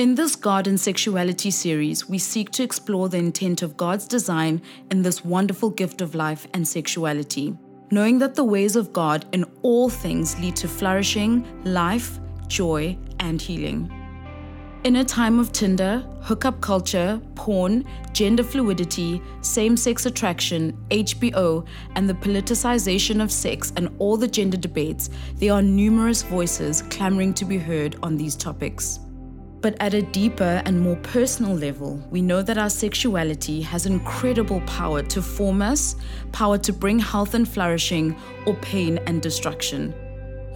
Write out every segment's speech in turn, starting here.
In this God and Sexuality series, we seek to explore the intent of God's design in this wonderful gift of life and sexuality, knowing that the ways of God in all things lead to flourishing, life, joy, and healing. In a time of Tinder, hookup culture, porn, gender fluidity, same sex attraction, HBO, and the politicization of sex and all the gender debates, there are numerous voices clamoring to be heard on these topics. But at a deeper and more personal level, we know that our sexuality has incredible power to form us, power to bring health and flourishing, or pain and destruction.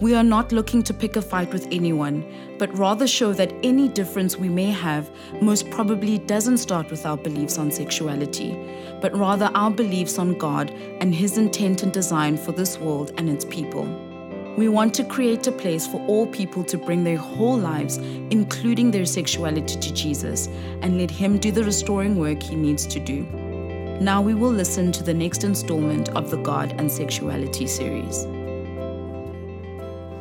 We are not looking to pick a fight with anyone, but rather show that any difference we may have most probably doesn't start with our beliefs on sexuality, but rather our beliefs on God and His intent and design for this world and its people. We want to create a place for all people to bring their whole lives, including their sexuality, to Jesus and let Him do the restoring work He needs to do. Now we will listen to the next installment of the God and Sexuality series.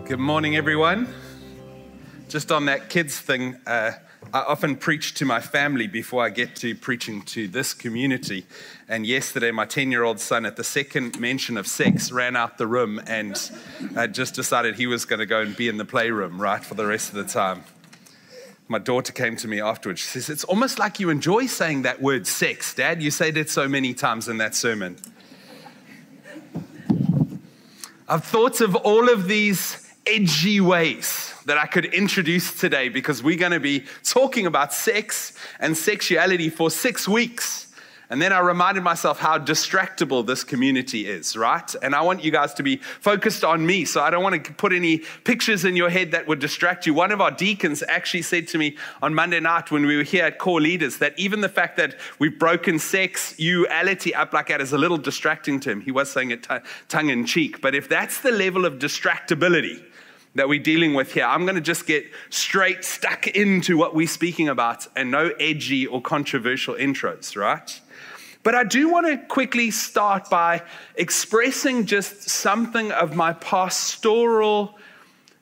Good morning, everyone. Just on that kids thing, uh, I often preach to my family before I get to preaching to this community. And yesterday, my 10 year old son, at the second mention of sex, ran out the room and uh, just decided he was going to go and be in the playroom, right, for the rest of the time. My daughter came to me afterwards. She says, It's almost like you enjoy saying that word sex, Dad. You said it so many times in that sermon. I've thought of all of these edgy ways that I could introduce today because we're going to be talking about sex and sexuality for six weeks. And then I reminded myself how distractible this community is, right? And I want you guys to be focused on me. So I don't want to put any pictures in your head that would distract you. One of our deacons actually said to me on Monday night when we were here at Core Leaders that even the fact that we've broken sexuality up like that is a little distracting to him. He was saying it t- tongue in cheek. But if that's the level of distractibility, that we're dealing with here. I'm going to just get straight stuck into what we're speaking about and no edgy or controversial intros, right? But I do want to quickly start by expressing just something of my pastoral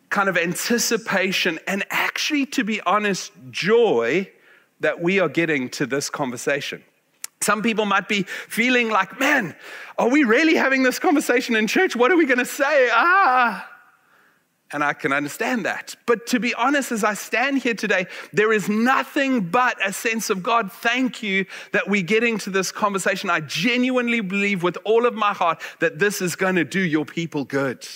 kind of anticipation and actually, to be honest, joy that we are getting to this conversation. Some people might be feeling like, man, are we really having this conversation in church? What are we going to say? Ah, and I can understand that. But to be honest, as I stand here today, there is nothing but a sense of God, thank you that we're getting to this conversation. I genuinely believe with all of my heart that this is going to do your people good.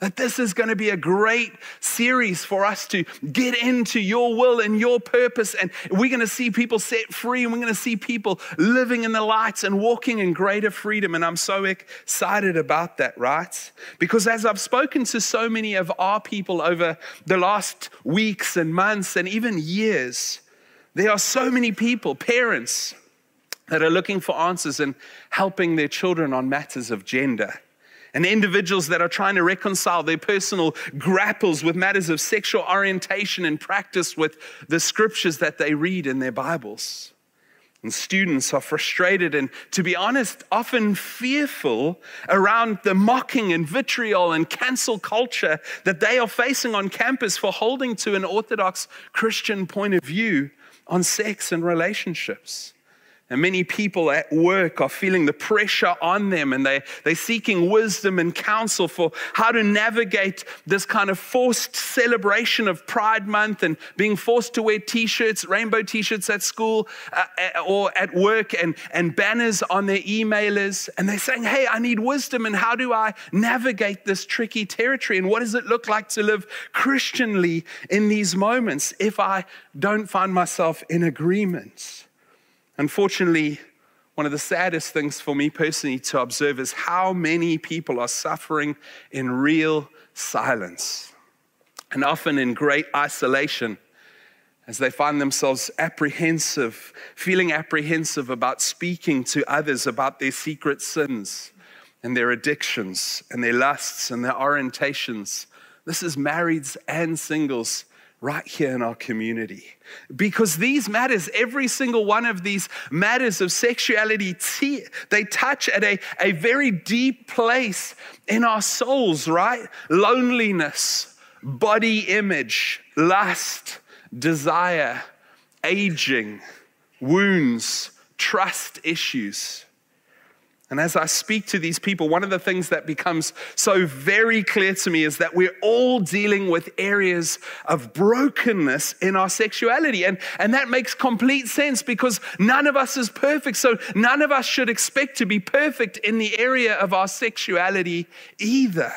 That this is going to be a great series for us to get into your will and your purpose. And we're going to see people set free and we're going to see people living in the lights and walking in greater freedom. And I'm so excited about that, right? Because as I've spoken to so many of our people over the last weeks and months and even years, there are so many people, parents, that are looking for answers and helping their children on matters of gender and individuals that are trying to reconcile their personal grapples with matters of sexual orientation and practice with the scriptures that they read in their Bibles. And students are frustrated and, to be honest, often fearful around the mocking and vitriol and cancel culture that they are facing on campus for holding to an Orthodox Christian point of view on sex and relationships. And many people at work are feeling the pressure on them and they, they're seeking wisdom and counsel for how to navigate this kind of forced celebration of Pride Month and being forced to wear t shirts, rainbow t shirts at school uh, uh, or at work and, and banners on their emailers. And they're saying, hey, I need wisdom and how do I navigate this tricky territory? And what does it look like to live Christianly in these moments if I don't find myself in agreement? Unfortunately, one of the saddest things for me personally to observe is how many people are suffering in real silence and often in great isolation as they find themselves apprehensive, feeling apprehensive about speaking to others about their secret sins and their addictions and their lusts and their orientations. This is marrieds and singles right here in our community. Because these matters, every single one of these matters of sexuality, they touch at a, a very deep place in our souls, right? Loneliness, body image, lust, desire, aging, wounds, trust issues. And as I speak to these people, one of the things that becomes so very clear to me is that we're all dealing with areas of brokenness in our sexuality. And, and that makes complete sense because none of us is perfect. So none of us should expect to be perfect in the area of our sexuality either.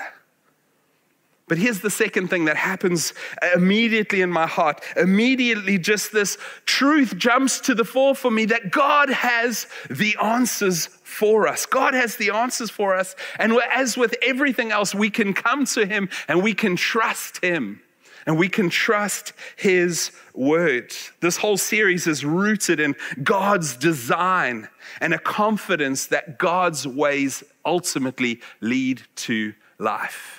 But here's the second thing that happens immediately in my heart. Immediately, just this truth jumps to the fore for me that God has the answers for us. God has the answers for us. And as with everything else, we can come to Him and we can trust Him. And we can trust His word. This whole series is rooted in God's design and a confidence that God's ways ultimately lead to life.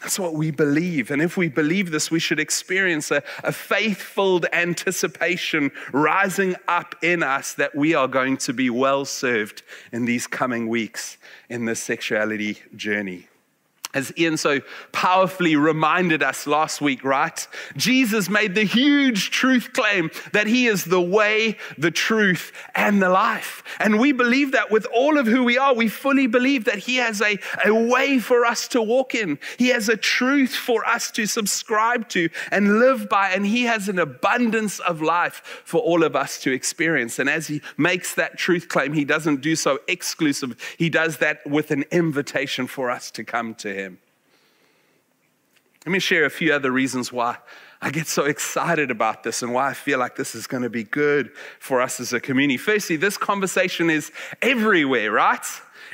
That's what we believe. And if we believe this, we should experience a, a faith filled anticipation rising up in us that we are going to be well served in these coming weeks in this sexuality journey. As Ian so powerfully reminded us last week, right? Jesus made the huge truth claim that he is the way, the truth, and the life. And we believe that with all of who we are. We fully believe that he has a, a way for us to walk in, he has a truth for us to subscribe to and live by, and he has an abundance of life for all of us to experience. And as he makes that truth claim, he doesn't do so exclusive, he does that with an invitation for us to come to him. Let me share a few other reasons why I get so excited about this and why I feel like this is going to be good for us as a community. Firstly, this conversation is everywhere, right?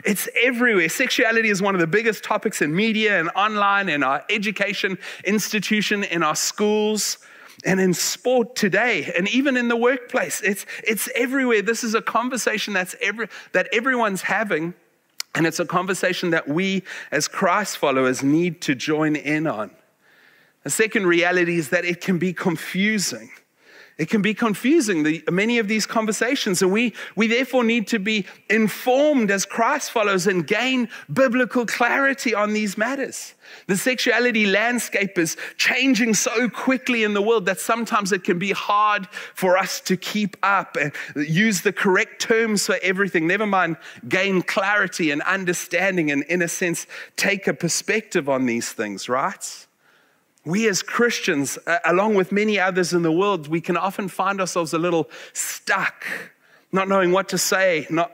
It's everywhere. Sexuality is one of the biggest topics in media and online, in our education institution, in our schools, and in sport today, and even in the workplace. It's, it's everywhere. This is a conversation that's every, that everyone's having, and it's a conversation that we as Christ followers need to join in on. The second reality is that it can be confusing. It can be confusing, the, many of these conversations. And we, we therefore need to be informed as Christ follows and gain biblical clarity on these matters. The sexuality landscape is changing so quickly in the world that sometimes it can be hard for us to keep up and use the correct terms for everything. Never mind gain clarity and understanding and, in a sense, take a perspective on these things, right? We as Christians, along with many others in the world, we can often find ourselves a little stuck, not knowing what to say, not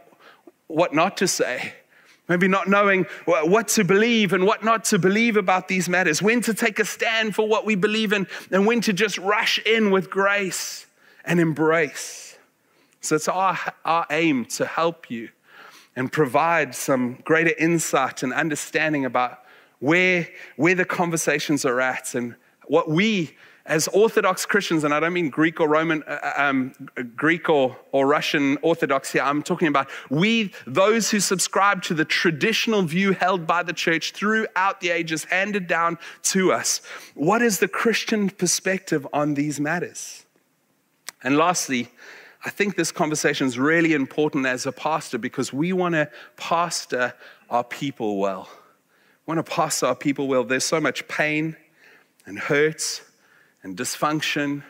what not to say. Maybe not knowing what to believe and what not to believe about these matters, when to take a stand for what we believe in, and when to just rush in with grace and embrace. So it's our, our aim to help you and provide some greater insight and understanding about where, where the conversations are at and what we as Orthodox Christians, and I don't mean Greek or Roman, uh, uh, um, Greek or, or Russian Orthodox here, I'm talking about we, those who subscribe to the traditional view held by the church throughout the ages, handed down to us. What is the Christian perspective on these matters? And lastly, I think this conversation is really important as a pastor because we want to pastor our people well want to pass our people well. There's so much pain and hurt and dysfunction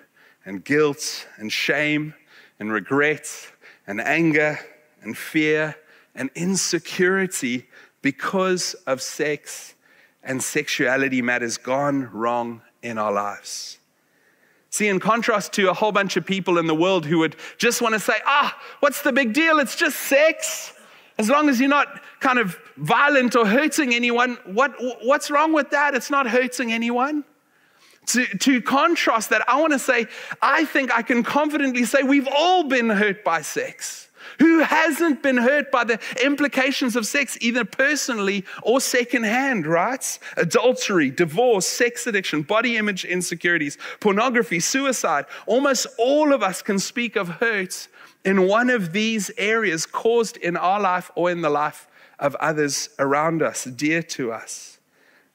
and guilt and shame and regret and anger and fear and insecurity because of sex and sexuality matters gone wrong in our lives. See, in contrast to a whole bunch of people in the world who would just want to say, ah, what's the big deal? It's just sex. As long as you're not kind of violent or hurting anyone, what, what's wrong with that? It's not hurting anyone. To, to contrast that, I want to say, I think I can confidently say we've all been hurt by sex. Who hasn't been hurt by the implications of sex, either personally or secondhand, right? Adultery, divorce, sex addiction, body image insecurities, pornography, suicide. Almost all of us can speak of hurt in one of these areas caused in our life or in the life of others around us, dear to us.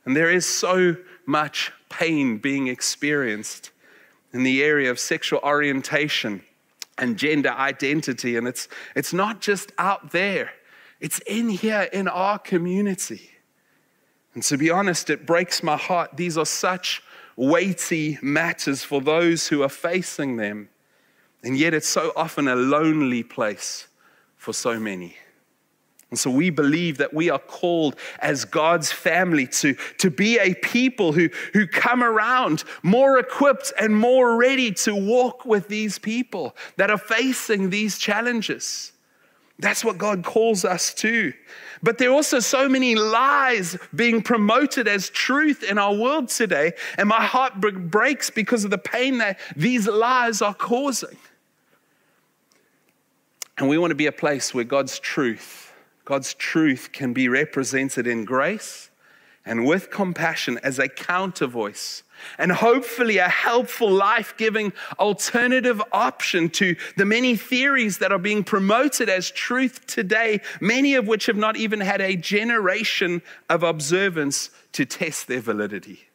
And there is so much pain being experienced in the area of sexual orientation and gender identity. And it's, it's not just out there, it's in here in our community. And to be honest, it breaks my heart. These are such weighty matters for those who are facing them. And yet, it's so often a lonely place for so many. And so we believe that we are called as God's family to, to be a people who, who come around more equipped and more ready to walk with these people that are facing these challenges. That's what God calls us to. But there are also so many lies being promoted as truth in our world today, and my heart breaks because of the pain that these lies are causing. And we want to be a place where God's truth God's truth can be represented in grace and with compassion as a counter voice and hopefully a helpful, life giving alternative option to the many theories that are being promoted as truth today, many of which have not even had a generation of observance to test their validity.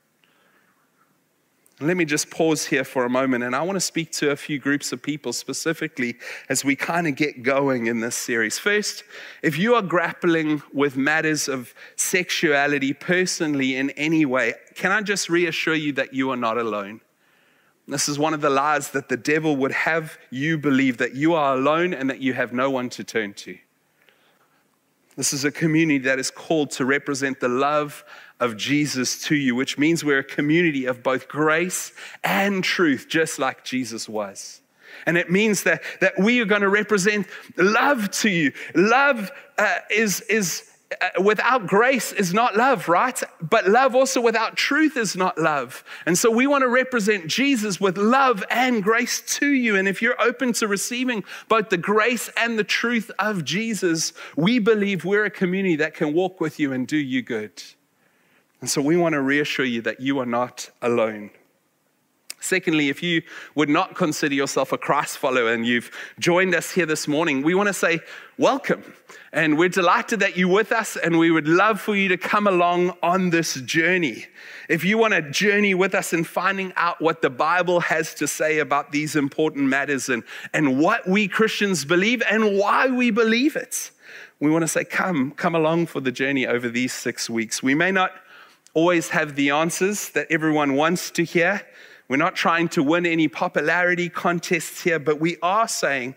Let me just pause here for a moment, and I want to speak to a few groups of people specifically as we kind of get going in this series. First, if you are grappling with matters of sexuality personally in any way, can I just reassure you that you are not alone? This is one of the lies that the devil would have you believe that you are alone and that you have no one to turn to. This is a community that is called to represent the love of Jesus to you, which means we're a community of both grace and truth, just like Jesus was. And it means that, that we are going to represent love to you. Love uh, is, is uh, without grace is not love, right? But love also without truth is not love. And so we want to represent Jesus with love and grace to you. And if you're open to receiving both the grace and the truth of Jesus, we believe we're a community that can walk with you and do you good. And so we want to reassure you that you are not alone. Secondly, if you would not consider yourself a Christ follower and you've joined us here this morning, we want to say welcome. And we're delighted that you're with us, and we would love for you to come along on this journey. If you want to journey with us in finding out what the Bible has to say about these important matters and, and what we Christians believe and why we believe it, we want to say, come, come along for the journey over these six weeks. We may not always have the answers that everyone wants to hear. We're not trying to win any popularity contests here, but we are saying,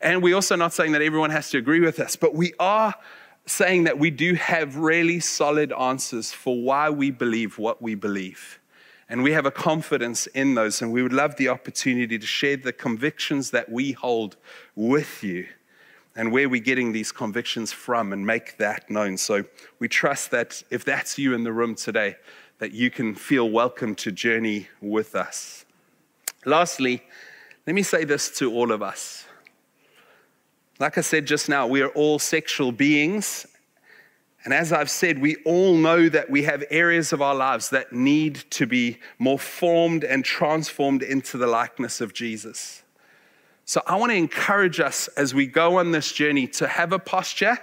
and we're also not saying that everyone has to agree with us, but we are saying that we do have really solid answers for why we believe what we believe. And we have a confidence in those, and we would love the opportunity to share the convictions that we hold with you and where we're getting these convictions from and make that known. So we trust that if that's you in the room today, that you can feel welcome to journey with us. Lastly, let me say this to all of us. Like I said just now, we are all sexual beings. And as I've said, we all know that we have areas of our lives that need to be more formed and transformed into the likeness of Jesus. So I want to encourage us as we go on this journey to have a posture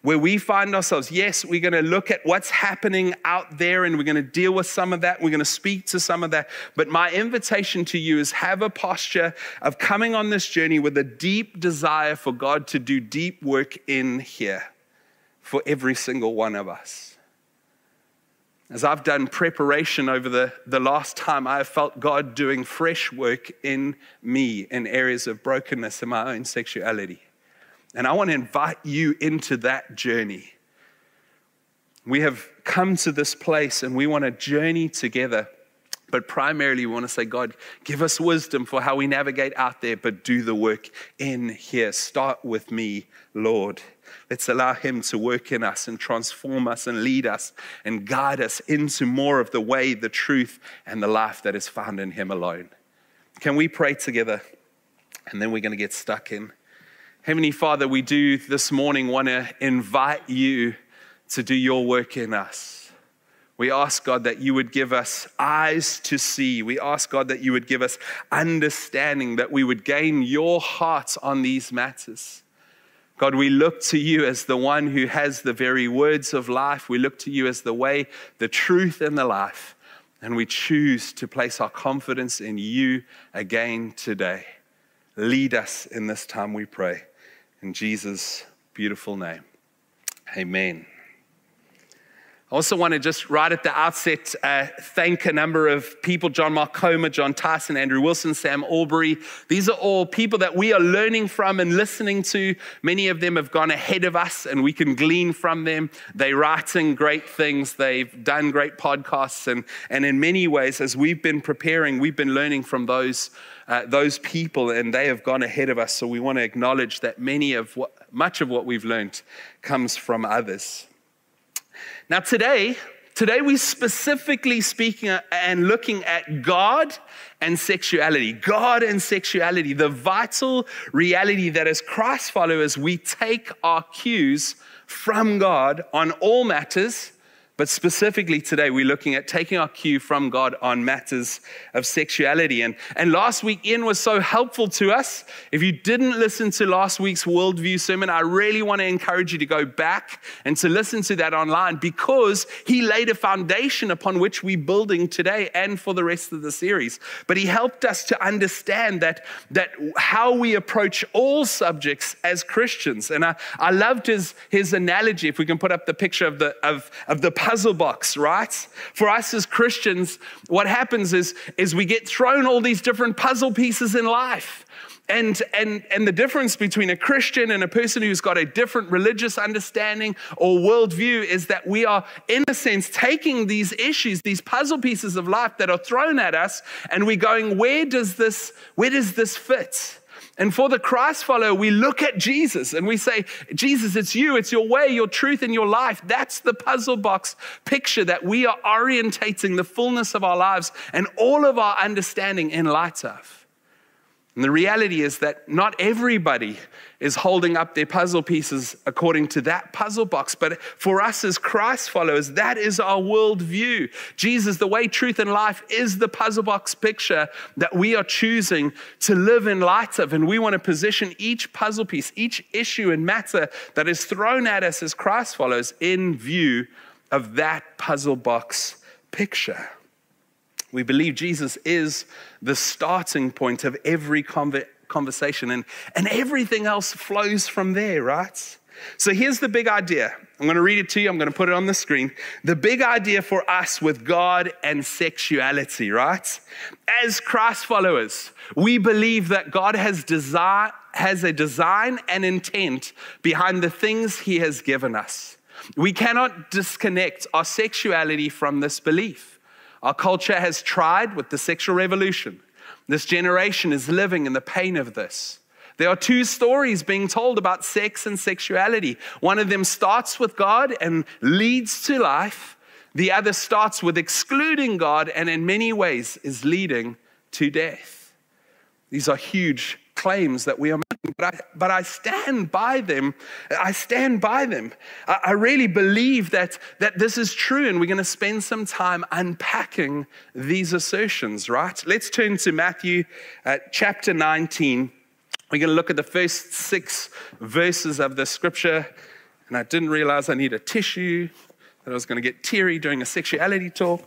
where we find ourselves. Yes, we're going to look at what's happening out there and we're going to deal with some of that. We're going to speak to some of that. But my invitation to you is have a posture of coming on this journey with a deep desire for God to do deep work in here for every single one of us. As I've done preparation over the, the last time, I have felt God doing fresh work in me in areas of brokenness in my own sexuality. And I want to invite you into that journey. We have come to this place and we want to journey together. But primarily, we want to say, God, give us wisdom for how we navigate out there, but do the work in here. Start with me, Lord. Let's allow Him to work in us and transform us and lead us and guide us into more of the way, the truth, and the life that is found in Him alone. Can we pray together? And then we're going to get stuck in. Heavenly Father, we do this morning want to invite you to do your work in us. We ask God that you would give us eyes to see. We ask God that you would give us understanding, that we would gain your heart on these matters. God, we look to you as the one who has the very words of life. We look to you as the way, the truth, and the life. And we choose to place our confidence in you again today. Lead us in this time, we pray. In Jesus' beautiful name. Amen. I also want to just right at the outset uh, thank a number of people John Mark Jon Tyson, Andrew Wilson, Sam Allberry. These are all people that we are learning from and listening to. Many of them have gone ahead of us and we can glean from them. They're writing great things, they've done great podcasts, and, and in many ways, as we've been preparing, we've been learning from those. Uh, those people and they have gone ahead of us so we want to acknowledge that many of what much of what we've learned comes from others now, today, today we're specifically speaking uh, and looking at God and sexuality. God and sexuality, the vital reality that as Christ followers, we take our cues from God on all matters but specifically today, we're looking at taking our cue from God on matters of sexuality. And, and last week, Ian was so helpful to us. If you didn't listen to last week's worldview sermon, I really want to encourage you to go back and to listen to that online because he laid a foundation upon which we're building today and for the rest of the series. But he helped us to understand that, that how we approach all subjects as Christians. And I, I loved his, his analogy, if we can put up the picture of the, of, of the puzzle box, right? For us as Christians, what happens is, is we get thrown all these different puzzle pieces in life. And, and, and the difference between a Christian and a person who's got a different religious understanding or worldview is that we are, in a sense, taking these issues, these puzzle pieces of life that are thrown at us, and we're going, where does this, where does this fit? And for the Christ follower, we look at Jesus and we say, Jesus, it's you, it's your way, your truth, and your life. That's the puzzle box picture that we are orientating the fullness of our lives and all of our understanding in light of. And the reality is that not everybody is holding up their puzzle pieces according to that puzzle box. But for us as Christ followers, that is our worldview. Jesus, the way, truth, and life is the puzzle box picture that we are choosing to live in light of. And we want to position each puzzle piece, each issue and matter that is thrown at us as Christ followers in view of that puzzle box picture. We believe Jesus is the starting point of every conversation, and, and everything else flows from there, right? So here's the big idea. I'm going to read it to you. I'm going to put it on the screen. The big idea for us with God and sexuality, right? As Christ followers, we believe that God has desire, has a design and intent behind the things he has given us. We cannot disconnect our sexuality from this belief. Our culture has tried with the sexual revolution. This generation is living in the pain of this. There are two stories being told about sex and sexuality. One of them starts with God and leads to life. The other starts with excluding God and, in many ways, is leading to death. These are huge claims that we are making, but I, but I stand by them. I stand by them. I, I really believe that, that this is true, and we're going to spend some time unpacking these assertions, right? Let's turn to Matthew uh, chapter 19. We're going to look at the first six verses of the scripture. And I didn't realize I need a tissue, that I was going to get teary during a sexuality talk.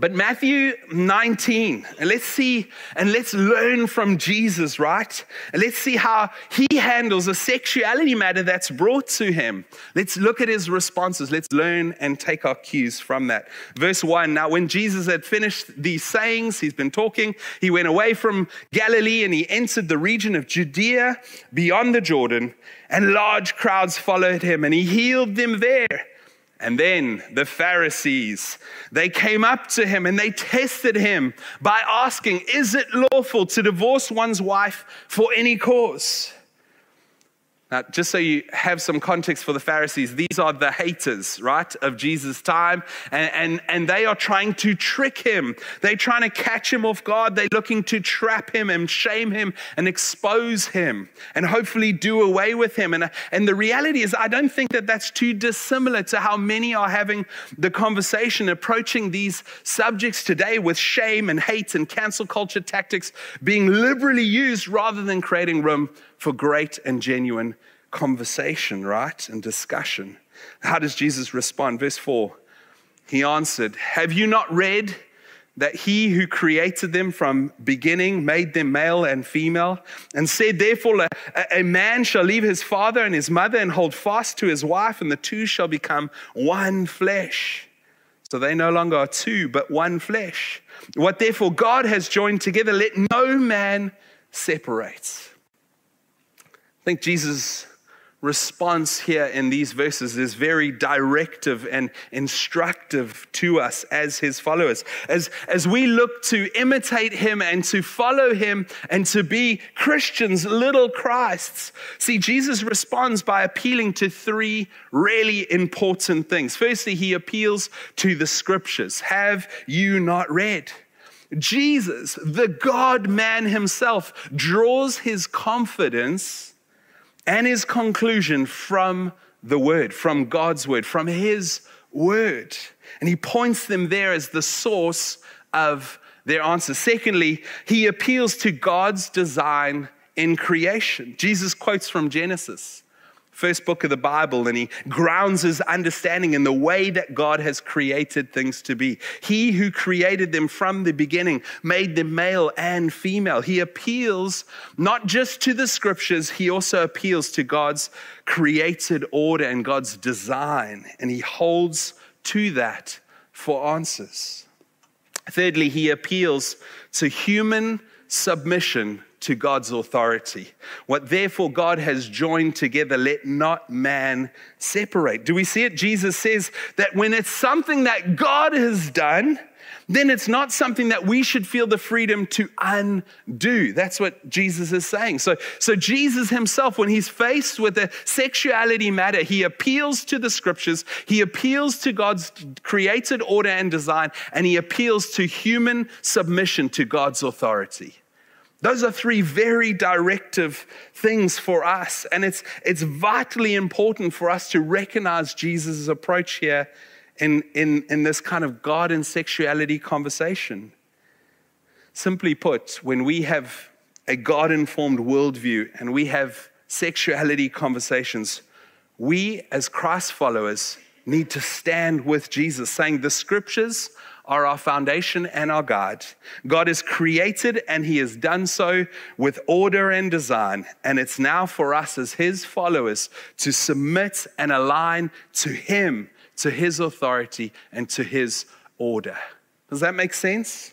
But Matthew 19, and let's see and let's learn from Jesus, right? And let's see how he handles a sexuality matter that's brought to him. Let's look at his responses. Let's learn and take our cues from that. Verse 1 Now, when Jesus had finished these sayings, he's been talking, he went away from Galilee and he entered the region of Judea beyond the Jordan, and large crowds followed him, and he healed them there. And then the Pharisees, they came up to him and they tested him by asking, Is it lawful to divorce one's wife for any cause? Now, just so you have some context for the Pharisees, these are the haters, right, of Jesus' time. And, and, and they are trying to trick him. They're trying to catch him off guard. They're looking to trap him and shame him and expose him and hopefully do away with him. And, and the reality is, I don't think that that's too dissimilar to how many are having the conversation, approaching these subjects today with shame and hate and cancel culture tactics being liberally used rather than creating room for great and genuine conversation, right? And discussion. How does Jesus respond? Verse 4 He answered, Have you not read that he who created them from beginning made them male and female, and said, Therefore, a, a, man shall leave his father and his mother and hold fast to his wife, and the two shall become one flesh. So they no longer are two, but one flesh. What therefore God has joined together, let no man separate. Think Jesus response here in these verses is very directive and instructive to us as his followers. As, as we look to imitate him and to follow him and to be Christians, little Christs, see, Jesus responds by appealing to three really important things. Firstly, he appeals to the scriptures. Have you not read? Jesus, the God man himself, draws his confidence and his conclusion from the word, from God's word, from his word. And he points them there as the source of their answer. Secondly, he appeals to God's design in creation. Jesus quotes from Genesis first book of the Bible, and he grounds his understanding in the way that God has created things to be. He who created them from the beginning made them male and female. He appeals not just to the scriptures, he also appeals to God's created order and God's design, and he holds to that for answers. Thirdly, he appeals to human submission to God's authority. What therefore God has joined together, let not man separate. Do we see it? Jesus says that when it's something that God has done, then it's not something that we should feel the freedom to undo. That's what Jesus is saying. So, so Jesus himself, when he's faced with a sexuality matter, he appeals to the scriptures, he appeals to God's created order and design, and he appeals to human submission to God's authority. Those are three very directive things for us. And it's, it's vitally important for us to recognize Jesus' approach here in, in, in this kind of God and sexuality conversation. Simply put, when we have a God informed worldview and we have sexuality conversations, we as Christ followers need to stand with Jesus, saying the scriptures are our foundation and our guide. God has created and He has done so with order and design. And it's now for us as His followers to submit and align to Him, to His authority, and to His order. Does that make sense?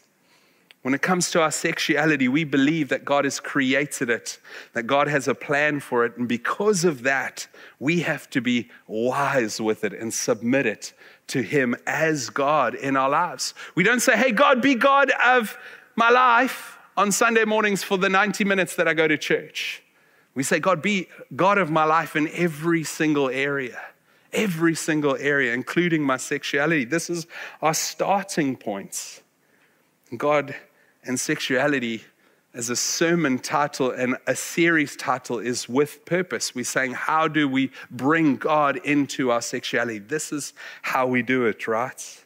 When it comes to our sexuality, we believe that God has created it, that God has a plan for it. And because of that, we have to be wise with it and submit it to Him as God in our lives. We don't say, hey, God, be God of my life on Sunday mornings for the 90 minutes that I go to church. We say, God, be God of my life in every single area, every single area, including my sexuality. This is our starting points. God and sexuality as a sermon title and a series title is with purpose. We're saying, how do we bring God into our sexuality? This is how we do it, right?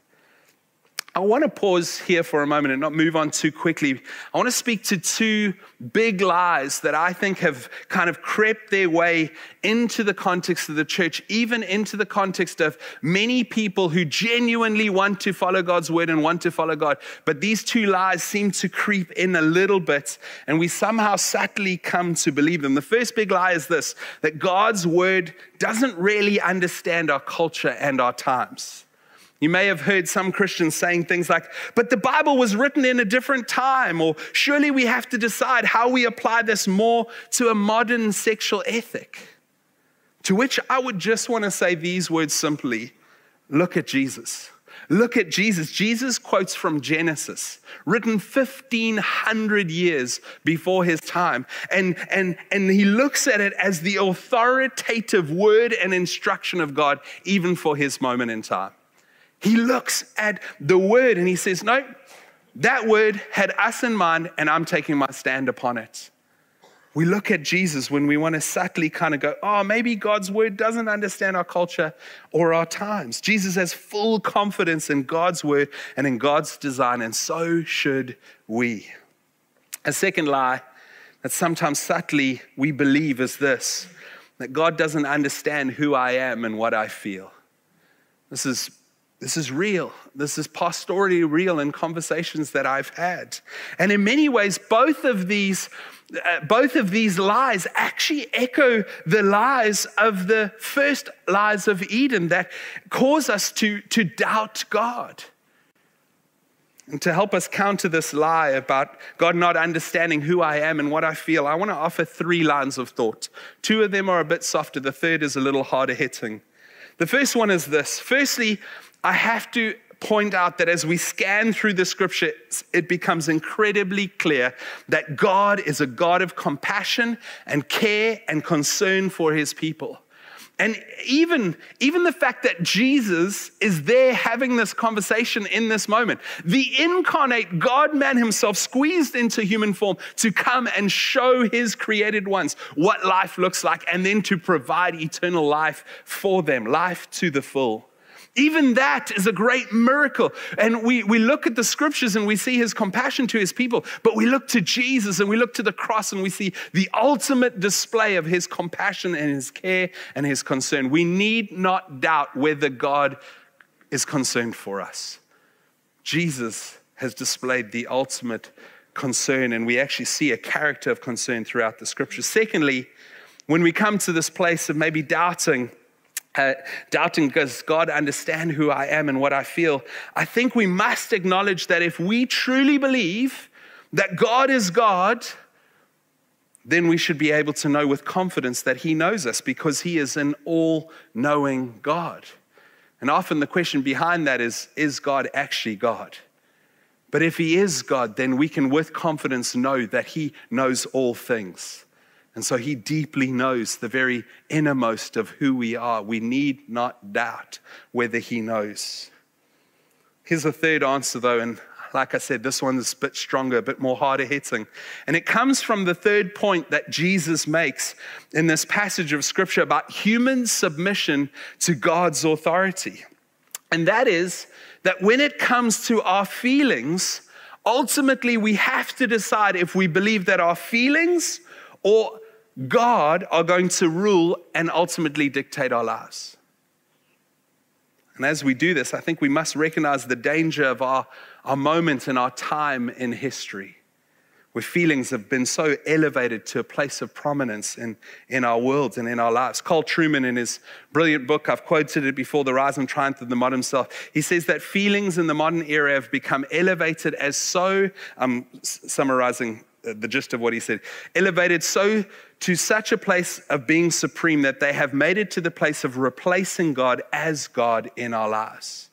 I want to pause here for a moment and not move on too quickly. I want to speak to two big lies that I think have kind of crept their way into the context of the church, even into the context of many people who genuinely want to follow God's word and want to follow God. But these two lies seem to creep in a little bit, and we somehow subtly come to believe them. The first big lie is this that God's word doesn't really understand our culture and our times. You may have heard some Christians saying things like, but the Bible was written in a different time, or surely we have to decide how we apply this more to a modern sexual ethic. To which I would just want to say these words simply look at Jesus. Look at Jesus. Jesus quotes from Genesis, written 1500 years before his time. And, and, and he looks at it as the authoritative word and instruction of God, even for his moment in time. He looks at the word and he says, No, that word had us in mind, and I'm taking my stand upon it. We look at Jesus when we want to subtly kind of go, oh, maybe God's word doesn't understand our culture or our times. Jesus has full confidence in God's word and in God's design, and so should we. A second lie that sometimes subtly we believe is this that God doesn't understand who I am and what I feel. This is This is real. This is pastorally real in conversations that I've had. And in many ways, both of these. Uh, both of these lies actually echo the lies of the first lies of Eden that cause us to, to doubt God. And to help us counter this lie about God not understanding who I am and what I feel, I want to offer three lines of thought. Two of them are a bit softer, the third is a little harder hitting. The first one is this Firstly, I have to point out that as we scan through the scriptures, it becomes incredibly clear that God is a God of compassion and care and concern for his people. And even, even the fact that Jesus is there having this conversation in this moment, the incarnate God man himself squeezed into human form to come and show his created ones what life looks like and then to provide eternal life for them, life to the full. Even that is a great miracle. And we, we look at the scriptures and we see his compassion to his people, but we look to Jesus and we look to the cross and we see the ultimate display of his compassion and his care and his concern. We need not doubt whether God is concerned for us. Jesus has displayed the ultimate concern, and we actually see a character of concern throughout the scriptures. Secondly, when we come to this place of maybe doubting, uh, doubting does God understand who I am and what I feel, I think we must acknowledge that if we truly believe that God is God, then we should be able to know with confidence that He knows us because He is an all knowing God. And often the question behind that is Is God actually God? But if He is God, then we can with confidence know that He knows all things. And so he deeply knows the very innermost of who we are. We need not doubt whether he knows. Here's a third answer, though, and like I said, this one's a bit stronger, a bit more harder hitting. And it comes from the third point that Jesus makes in this passage of scripture about human submission to God's authority. And that is that when it comes to our feelings, ultimately we have to decide if we believe that our feelings or God are going to rule and ultimately dictate our lives. And as we do this, I think we must recognize the danger of our, our moment and our time in history, where feelings have been so elevated to a place of prominence in, in our world and in our lives. Carl Trueman, in his brilliant book, I've quoted it before, The Rise and Triumph of the Modern Self, he says that feelings in the modern era have become elevated as so, I'm summarizing the gist of what he said. Elevated so to such a place of being supreme that they have made it to the place of replacing God as God in our lives,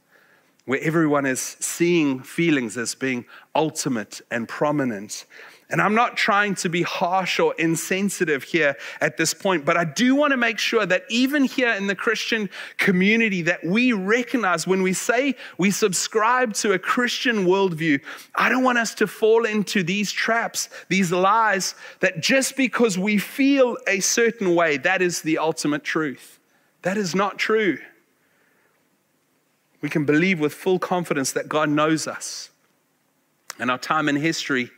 where everyone is seeing feelings as being ultimate and prominent. And I'm not trying to be harsh or insensitive here at this point, but I do want to make sure that even here in the Christian community that we recognize when we say we subscribe to a Christian worldview, I don't want us to fall into these traps, these lies that just because we feel a certain way, that is the ultimate truth. That is not true. We can believe with full confidence that God knows us and our time in history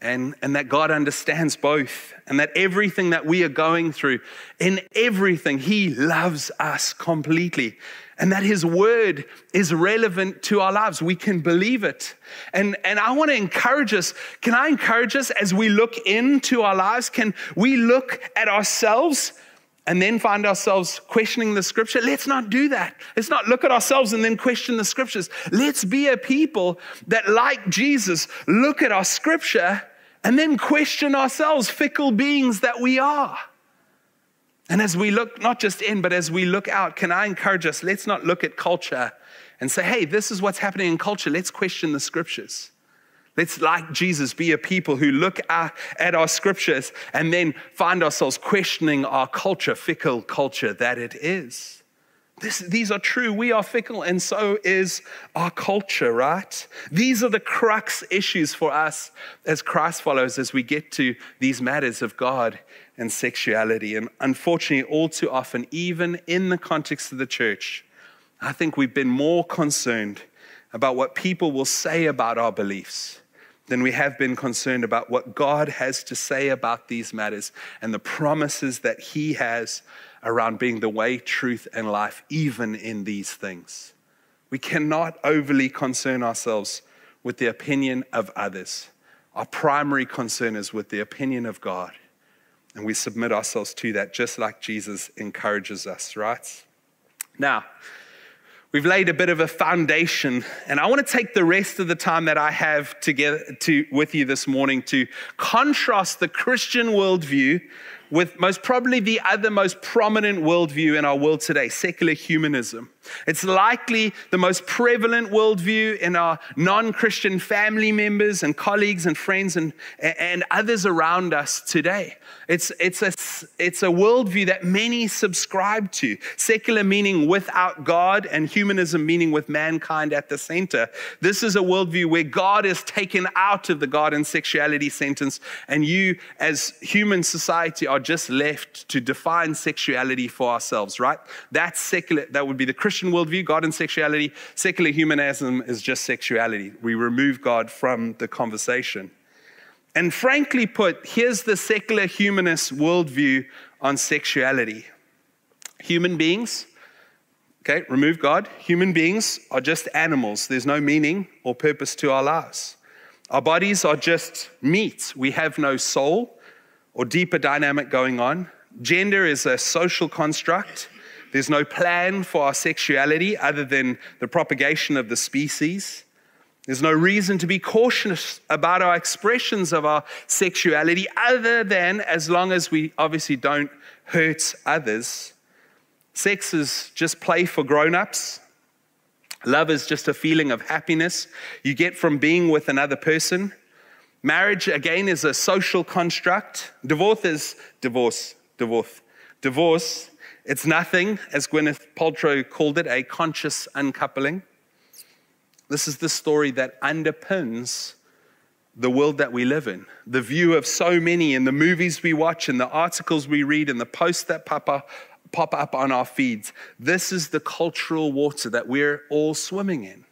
and, and that God understands both, and that everything that we are going through, in everything, He loves us completely, and that His word is relevant to our lives. We can believe it. And, and I want to encourage us. Can I encourage us as we look into our lives? Can we look at ourselves? And then find ourselves questioning the scripture. Let's not do that. Let's not look at ourselves and then question the scriptures. Let's be a people that, like Jesus, look at our scripture and then question ourselves, fickle beings that we are. And as we look, not just in, but as we look out, can I encourage us? Let's not look at culture and say, hey, this is what's happening in culture. Let's question the scriptures. Let's, like Jesus, be a people who look at, our scriptures and then find ourselves questioning our culture, fickle culture that it is. This, these are true. We are fickle, and so is our culture, right? These are the crux issues for us as Christ followers as we get to these matters of God and sexuality. And unfortunately, all too often, even in the context of the church, I think we've been more concerned about what people will say about our beliefs than we have been concerned about what God has to say about these matters and the promises that He has around being the way, truth, and life, even in these things. We cannot overly concern ourselves with the opinion of others. Our primary concern is with the opinion of God. And we submit ourselves to that just like Jesus encourages us, right? Now, we've laid a bit of a foundation, and I want to take the rest of the time that I have together to, with you this morning to contrast the Christian worldview with most probably the other most prominent worldview in our world today, secular humanism. It's likely the most prevalent worldview in our non Christian family members and colleagues and friends and, and others around us today. It's, it's, a, it's a worldview that many subscribe to. Secular meaning without God, and humanism meaning with mankind at the center. This is a worldview where God is taken out of the God and sexuality sentence, and you, as human society, are just left to define sexuality for ourselves, right? That's secular, that would be the Christian worldview, God and sexuality. Secular humanism is just sexuality. We remove God from the conversation. And frankly put, here's the secular humanist worldview on sexuality human beings, okay, remove God, human beings are just animals. There's no meaning or purpose to our lives. Our bodies are just meat. We have no soul or deeper dynamic going on. Gender is a social construct. There's no plan for our sexuality other than the propagation of the species. There's no reason to be cautious about our expressions of our sexuality other than as long as we obviously don't hurt others. Sex is just play for grown ups. Love is just a feeling of happiness you get from being with another person. Marriage, again, is a social construct. Divorce is divorce, divorce. Divorce, it's nothing, as Gwyneth Paltrow called it, a conscious uncoupling. This is the story that underpins the world that we live in. The view of so many in the movies we watch, in the articles we read, in the posts that pop up, pop up on our feeds. This is the cultural water that we're all swimming in.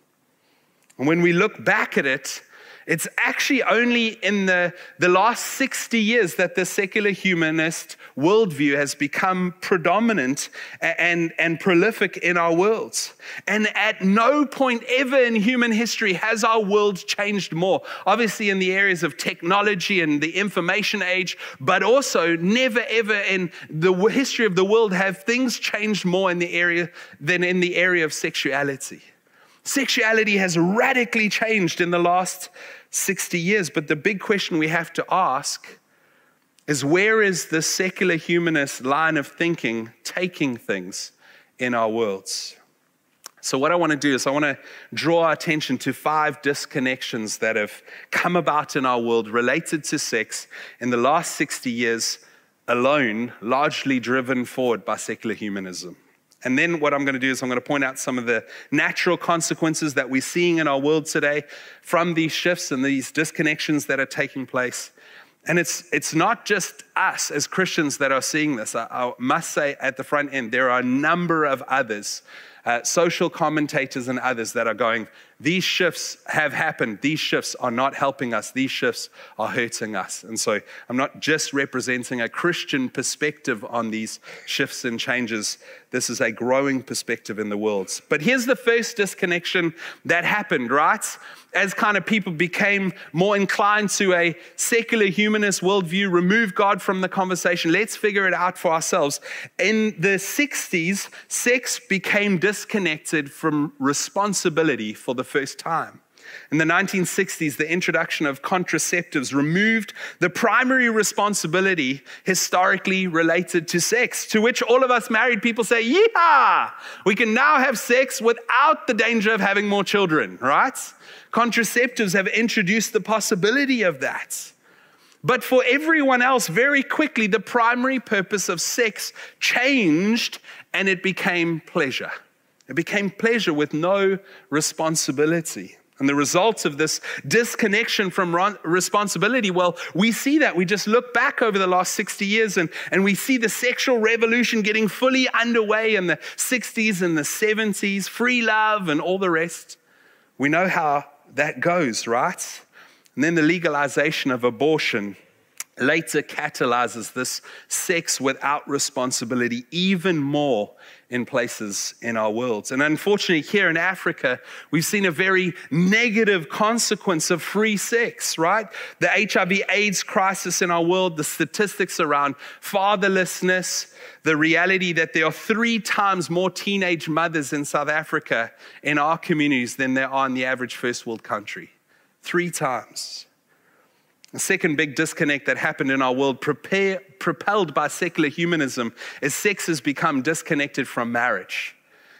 And when we look back at it, it's actually only in the, the last 60 years that the secular humanist worldview has become predominant and, and prolific in our worlds. And at no point ever in human history has our world changed more. Obviously, in the areas of technology and the information age, but also never ever in the history of the world have things changed more in the area than in the area of sexuality. Sexuality has radically changed in the last 60 years. But the big question we have to ask is where is the secular humanist line of thinking taking things in our worlds? So, what I want to do is, I want to draw our attention to five disconnections that have come about in our world related to sex in the last 60 years alone, largely driven forward by secular humanism. And then what I'm going to do is I'm going to point out some of the natural consequences that we're seeing in our world today from these shifts and these disconnections that are taking place. And it's, it's not just us as Christians that are seeing this. I, I must say at the front end, there are a number of others, uh, social commentators and others that are going, these shifts have happened. These shifts are not helping us. These shifts are hurting us. And so I'm not just representing a Christian perspective on these shifts and changes. This is a growing perspective in the world. But here's the first disconnection that happened, right? As kind of people became more inclined to a secular humanist worldview, remove God from the conversation. Let's figure it out for ourselves. In the 60s, sex became disconnected from responsibility for the first time. In the 1960s, the introduction of contraceptives removed the primary responsibility historically related to sex, to which all of us married people say, Yeah, we can now have sex without the danger of having more children, right? Contraceptives have introduced the possibility of that. But for everyone else, very quickly, the primary purpose of sex changed and it became pleasure. It became pleasure with no responsibility. And the results of this disconnection from responsibility, well, we see that. We just look back over the last 60 years and, and we see the sexual revolution getting fully underway in the 60s and the 70s, free love and all the rest. We know how that goes, right? And then the legalization of abortion later catalyzes this sex without responsibility even more in places in our worlds. And unfortunately, here in Africa, we've seen a very negative consequence of free sex, right? The HIV AIDS crisis in our world, the statistics around fatherlessness, the reality that there are three times more teenage mothers in South Africa in our communities than there are in the average first world country. Three times. Second big disconnect that happened in our world, prepare, propelled by secular humanism, is sex has become disconnected from marriage.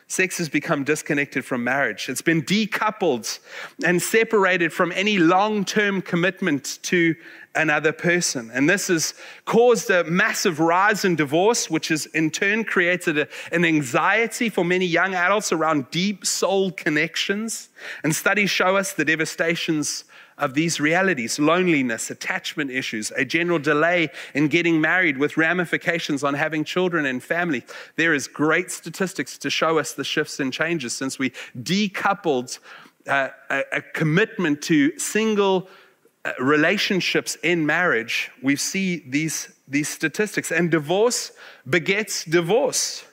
Sex has become disconnected from marriage. It's been decoupled and separated from any long term commitment to another person. And this has caused a massive rise in divorce, which has in turn created a, an anxiety for many young adults around deep soul connections. And studies show us the devastations of these realities loneliness, attachment issues, a general delay in getting married with ramifications on having children and family. There is great statistics to show us the shifts and changes since we decoupled uh, a, a, commitment to single uh, relationships in marriage. We see these, these statistics, and divorce begets divorce.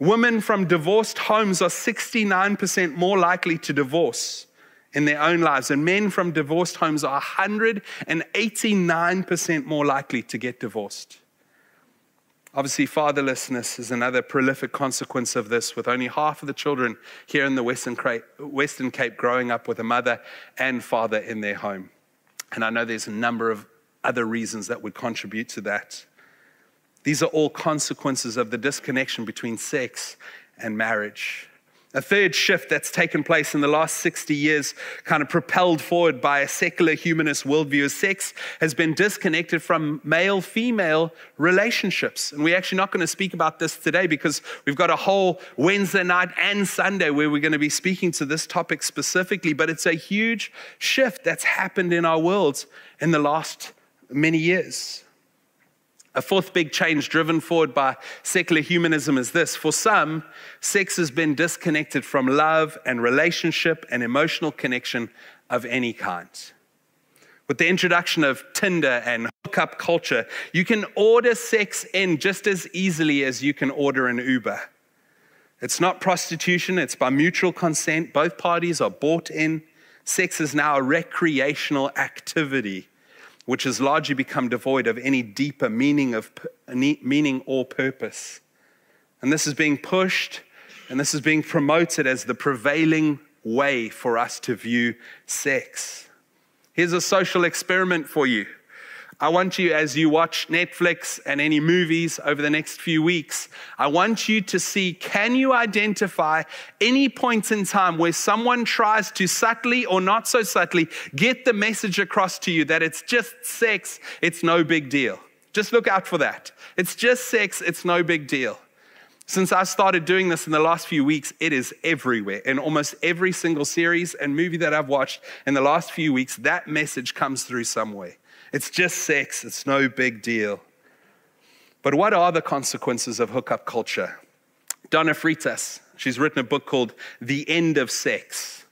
Women from divorced homes are 69% more likely to divorce in their own lives. And men from divorced homes are 189% more likely to get divorced. Obviously, fatherlessness is another prolific consequence of this, with only half of the children here in the Western Cape, growing up with a mother and father in their home. And I know there's a number of other reasons that would contribute to that. These are all consequences of the disconnection between sex and marriage. A third shift that's taken place in the last 60 years, kind of propelled forward by a secular humanist worldview, is sex has been disconnected from male female relationships. And we're actually not going to speak about this today because we've got a whole Wednesday night and Sunday where we're going to be speaking to this topic specifically. But it's a huge shift that's happened in our world in the last many years. A fourth big change driven forward by secular humanism is this. For some, sex has been disconnected from love and relationship and emotional connection of any kind. With the introduction of Tinder and hookup culture, you can order sex in just as easily as you can order an Uber. It's not prostitution, it's by mutual consent. Both parties are bought in. Sex is now a recreational activity which has largely become devoid of any deeper meaning, of, meaning or purpose. And this is being pushed and this is being promoted as the prevailing way for us to view sex. Here's a social experiment for you. I want you, as you watch Netflix and any movies over the next few weeks, I want you to see can you identify any point in time where someone tries to subtly or not so subtly get the message across to you that it's just sex, it's no big deal? Just look out for that. It's just sex, it's no big deal. Since I started doing this in the last few weeks, it is everywhere. In almost every single series and movie that I've watched in the last few weeks, that message comes through some way. It's just sex, it's no big deal. But what are the consequences of hookup culture? Donna Freitas, she's written a book called The End of Sex.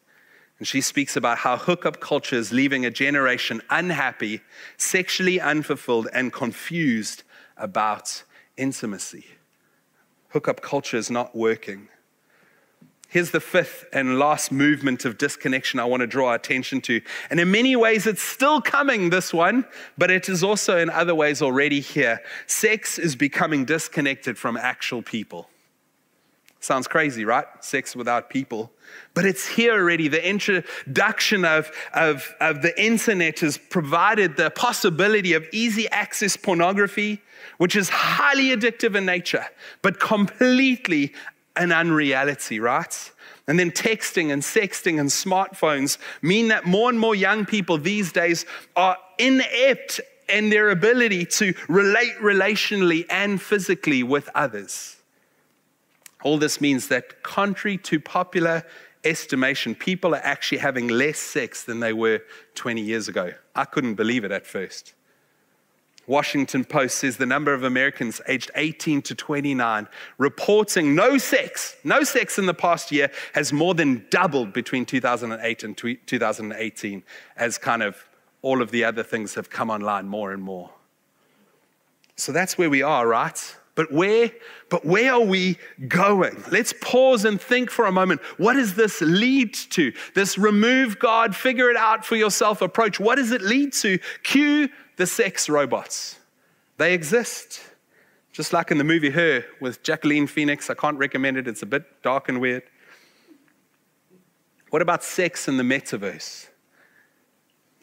And she speaks about how hookup culture is leaving a generation unhappy, sexually unfulfilled, and confused about intimacy. Hookup culture is not working. Here's the fifth and last movement of disconnection I want to draw attention to. And in many ways, it's still coming, this one, but it is also in other ways already here. Sex is becoming disconnected from actual people. Sounds crazy, right? Sex without people. But it's here already. The introduction of, of, of the internet has provided the possibility of easy access pornography, which is highly addictive in nature, but completely an unreality, right? And then texting and sexting and smartphones mean that more and more young people these days are inept in their ability to relate relationally and physically with others. All this means that, contrary to popular estimation, people are actually having less sex than they were 20 years ago. I couldn't believe it at first. Washington Post says the number of Americans aged 18 to 29 reporting no sex, no sex in the past year has more than doubled between 2008 and 2018 as kind of all of the other things have come online more and more. So that's where we are, right? But where, but where are we going? Let's pause and think for a moment. What does this lead to? This remove God, figure it out for yourself approach. What does it lead to? Cue the sex robots. They exist. Just like in the movie Her with Joaquin Phoenix. I can't recommend it, it's a bit dark and weird. What about sex in the metaverse?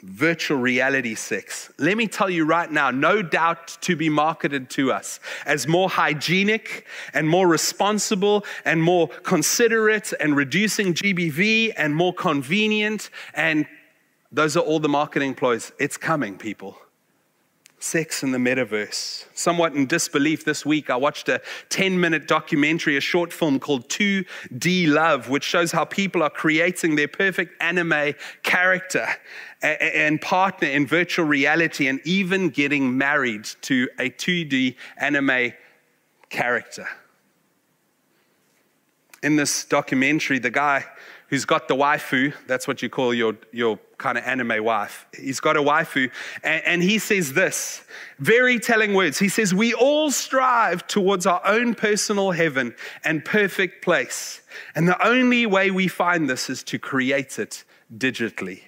Virtual reality sex. Let me tell you right now, no doubt to be marketed to us as more hygienic and more responsible and more considerate and reducing GBV and more convenient. And those are all the marketing ploys. It's coming, people sex in the metaverse. Somewhat in disbelief this week, I watched a 10 minute documentary, a short film called 2D Love, which shows how people are creating their perfect anime character and partner in virtual reality and even getting married to a 2D anime character. In this documentary, the guy who's got the waifu, that's what you call your, your kind of anime wife. He's got a waifu, and, and, he says this very telling words. He says, We all strive towards our own personal heaven and perfect place. And the only way we find this is to create it digitally.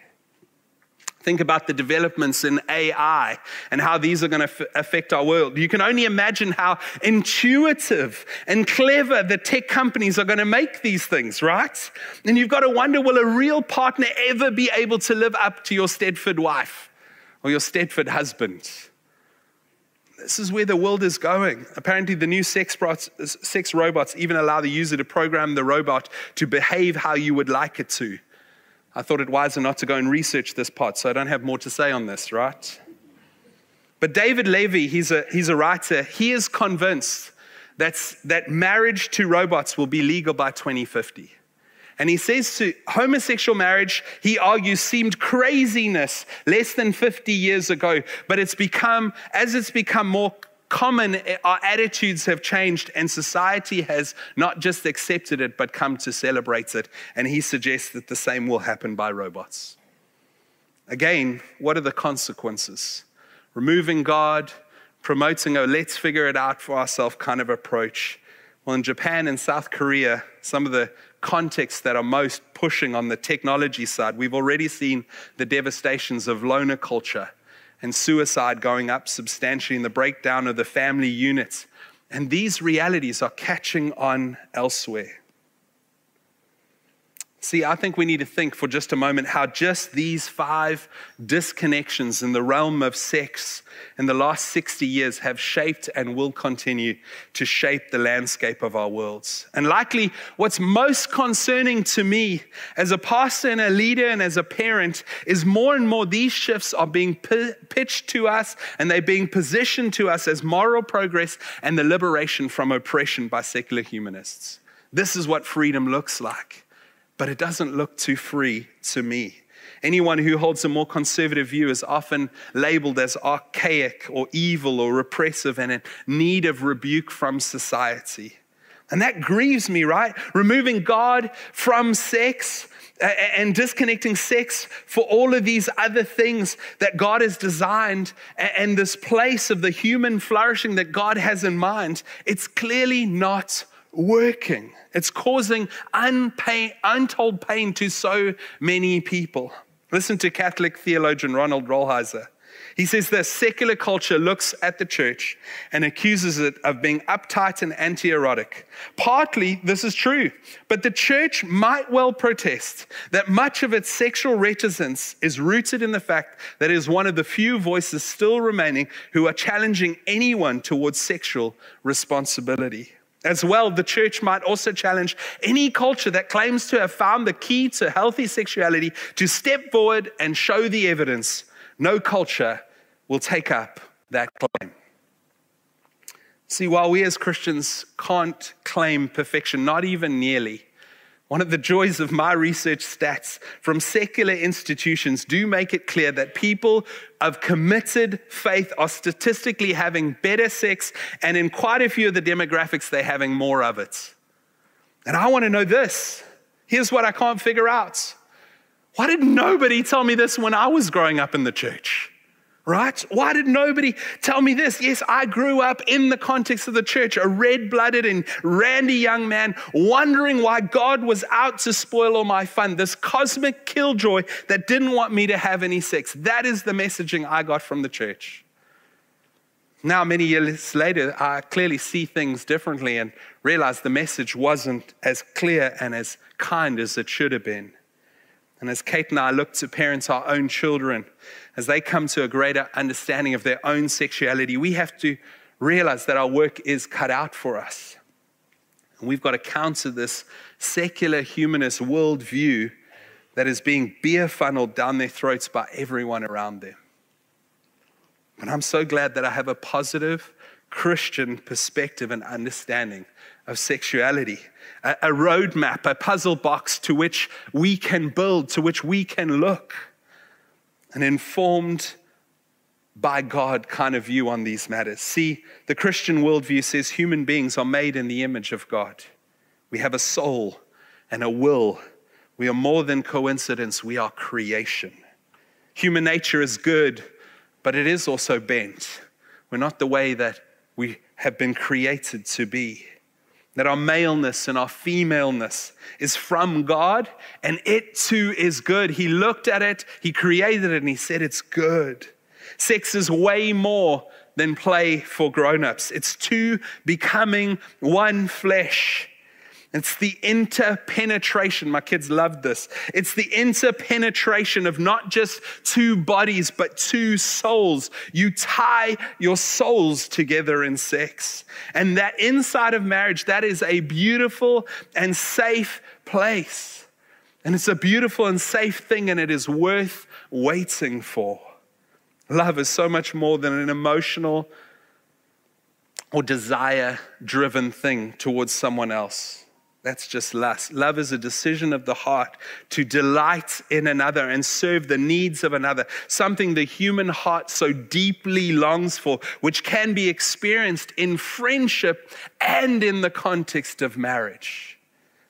Think about the developments in AI and how these are going to affect our world. You can only imagine how intuitive and clever the tech companies are going to make these things, right? And you've got to wonder will a real partner ever be able to live up to your Stepford wife or your Stepford husband? This is where the world is going. Apparently, the new sex robots even allow the user to program the robot to behave how you would like it to. I thought it wiser not to go and research this part, so I don't have more to say on this, right? But David Levy, he's a, he's a writer, he is convinced that's, that marriage to robots will be legal by 2050. And he says to homosexual marriage, he argues, seemed craziness less than 50 years ago, but it's become, as it's become more common, eh, our attitudes have changed, and society has not just accepted it, but come to celebrate it. And he suggests that the same will happen by robots. Again, what are the consequences? Removing God, promoting a let's figure it out for ourselves kind of approach. Well, in Japan and South Korea, some of the contexts that are most pushing on the technology side, we've already seen the devastations of loner culture and suicide going up substantially in the breakdown of the family units. And these realities are catching on elsewhere. See, I think we need to think for just a moment how just these five disconnections in the realm of sex in the last 60 years have shaped and will continue to shape the landscape of our worlds. And likely, what's most concerning to me as a pastor and a leader and as a parent is more and more these shifts are being pitched to us and they're being positioned to us as moral progress and the liberation from oppression by secular humanists. This is what freedom looks like but it doesn't look too free to me. Anyone who holds a more conservative view is often labeled as archaic or evil or repressive and in need of rebuke from society. And that grieves me, right? Removing God from sex and disconnecting sex for all of these other things that God has designed and this place of the human flourishing that God has in mind, it's clearly not working. It's causing untold pain to so many people. Listen to Catholic theologian Ronald Rolheiser. He says this secular culture looks at the church and accuses it of being uptight and anti erotic. Partly this is true, but the church might well protest that much of its sexual reticence is rooted in the fact that it is one of the few voices still remaining who are challenging anyone towards sexual responsibility. As well, the church might also challenge any culture that claims to have found the key to healthy sexuality to step forward and show the evidence. No culture will take up that claim. See, while we as Christians can't claim perfection, not even nearly, one of the joys of my research stats from secular institutions do make it clear that people of committed faith are statistically having better sex, and in quite a few of the demographics, they're having more of it. And I want to know this. Here's what I can't figure out. Why did nobody tell me this when I was growing up in the church? Right? Why did nobody tell me this? Yes, I grew up in the context of the church, a red blooded and randy young man, wondering why God was out to spoil all my fun. This cosmic killjoy that didn't want me to have any sex. That is the messaging I got from the church. Now, many years later, I clearly see things differently and realize the message wasn't as clear and as kind as it should have been. And as Kate and I look to parent our own children, as they come to a greater understanding of their own sexuality, we have to realize that our work is cut out for us. And we've got to counter this secular humanist worldview that is being beer funneled down their throats by everyone around them. But I'm so glad that I have a positive Christian perspective and understanding of sexuality, a, a roadmap, a puzzle box to which we can build, to which we can look, an informed by God kind of view on these matters. See, the Christian worldview says human beings are made in the image of God. We have a soul and a will. We are more than coincidence, we are creation. Human nature is good, but it is also bent. We're not the way that we have been created to be that our maleness and our femaleness is from God, and it too is good. He looked at it, He created it, and He said it's good. Sex is way more than play for grown ups, it's two becoming one flesh. It's the interpenetration. My kids loved this. It's the interpenetration of not just two bodies, but two souls. You tie your souls together in sex. And that inside of marriage, that is a beautiful and safe place. And it's a beautiful and safe thing, and it is worth waiting for. Love is so much more than an emotional or desire driven thing towards someone else. That's just lust. Love is a decision of the heart to delight in another and serve the needs of another, something the human heart so deeply longs for, which can be experienced in friendship and in the context of marriage.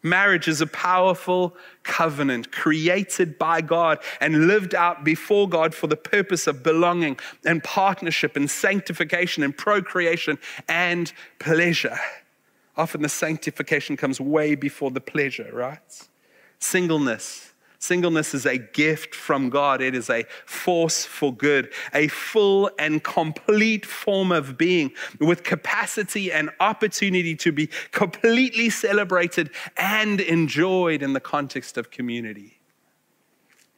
Marriage is a powerful covenant created by God and lived out before God for the purpose of belonging and partnership and sanctification and procreation and pleasure. Often the sanctification comes way before the pleasure, right? Singleness. Singleness is a gift from God. It is a force for good, a full and complete form of being with capacity and opportunity to be completely celebrated and enjoyed in the context of community.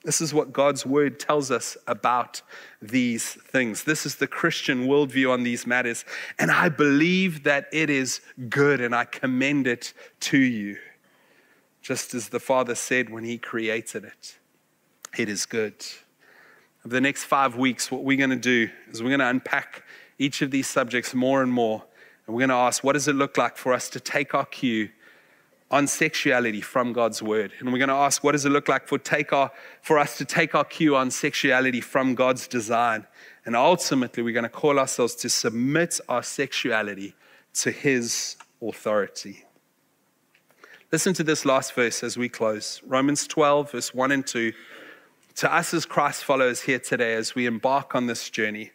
This is what God's word tells us about these things. This is the Christian worldview on these matters. And I believe that it is good and I commend it to you. Just as the Father said when He created it, it is good. Over the next five weeks, what we're going to do is we're going to unpack each of these subjects more and more. And we're going to ask, what does it look like for us to take our cue on sexuality from God's word. And we're going to ask, what does it look like for, take our, for us to take our cue on sexuality from God's design? And ultimately, we're going to call ourselves to submit our sexuality to His authority. Listen to this last verse as we close Romans 12, verse 1 and 2. To us as Christ followers here today, as we embark on this journey,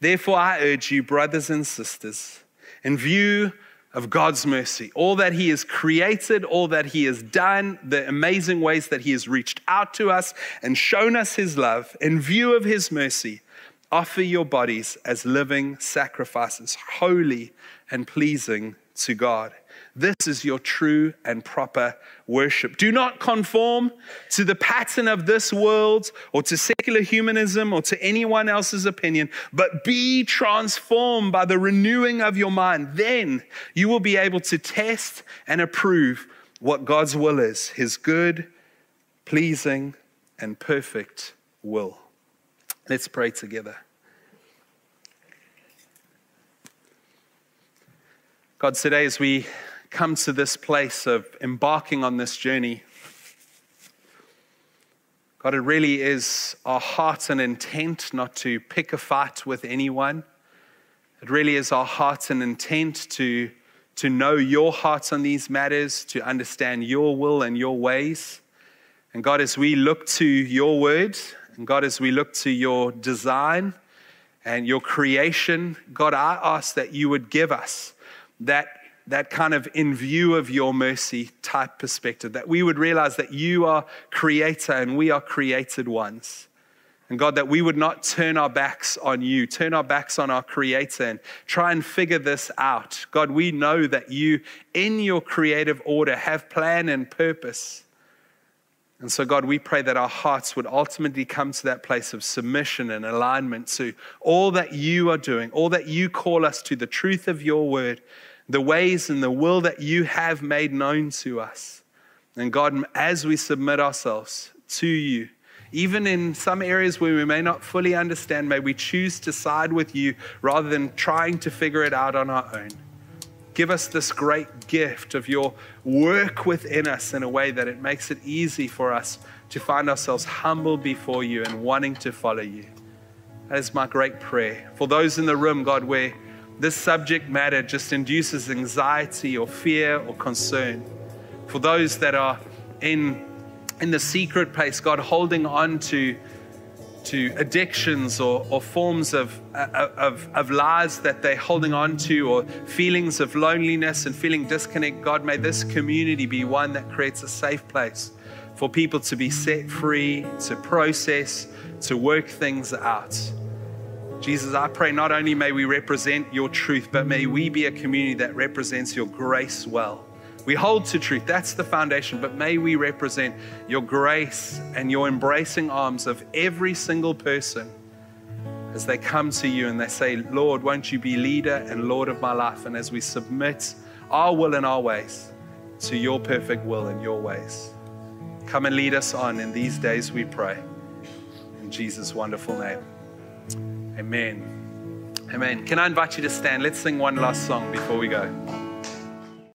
therefore I urge you, brothers and sisters, in view of God's mercy, all that He has created, all that He has done, the amazing ways that He has reached out to us and shown us His love, in view of His mercy, offer your bodies as living sacrifices, holy and pleasing to God. This is your true and proper worship. Do not conform to the pattern of this world or to secular humanism or to anyone else's opinion, but be transformed by the renewing of your mind. Then you will be able to test and approve what God's will is his good, pleasing, and perfect will. Let's pray together. God, today as we come to this place of embarking on this journey, God, it really is our heart and intent not to pick a fight with anyone. It really is our heart and intent to, to know your heart on these matters, to understand your will and your ways. And God, as we look to your word, and God, as we look to your design, and your creation. God, I ask that you would give us that, that kind of in view of your mercy type perspective, that we would realize that you are creator and we are created ones. And God, that we would not turn our backs on you, turn our backs on our Creator, and try and figure this out. God, we know that you, in your creative order, have plan and purpose. And so, God, we pray that our hearts would ultimately come to that place of submission and alignment to all that you are doing, all that you call us to, the truth of your word, the ways and the will that you have made known to us. And God, as we submit ourselves to you, even in some areas where we may not fully understand, may we choose to side with you rather than trying to figure it out on our own. Give us this great gift of your work within us in a way that it makes it easy for us to find ourselves humble before you and wanting to follow you. That is my great prayer. For those in the room, God, where this subject matter just induces anxiety or fear or concern, for those that are in in the secret place, God holding on to, to addictions or, or forms of, uh, of, of lies that they're holding on to, or feelings of loneliness and feeling disconnect. God, may this community be one that creates a safe place for people to be set free, to process, to work things out. Jesus, I pray not only may we represent your truth, but may we be a community that represents your grace well. We hold to truth, that's the foundation, but may we represent your grace and your embracing arms of every single person as they come to you and they say, Lord, won't you be leader and Lord of my life? And as we submit our will and our ways to your perfect will and your ways, come and lead us on in these days, we pray. In Jesus' wonderful name. Amen. Amen. Can I invite you to stand? Let's sing one last song before we go.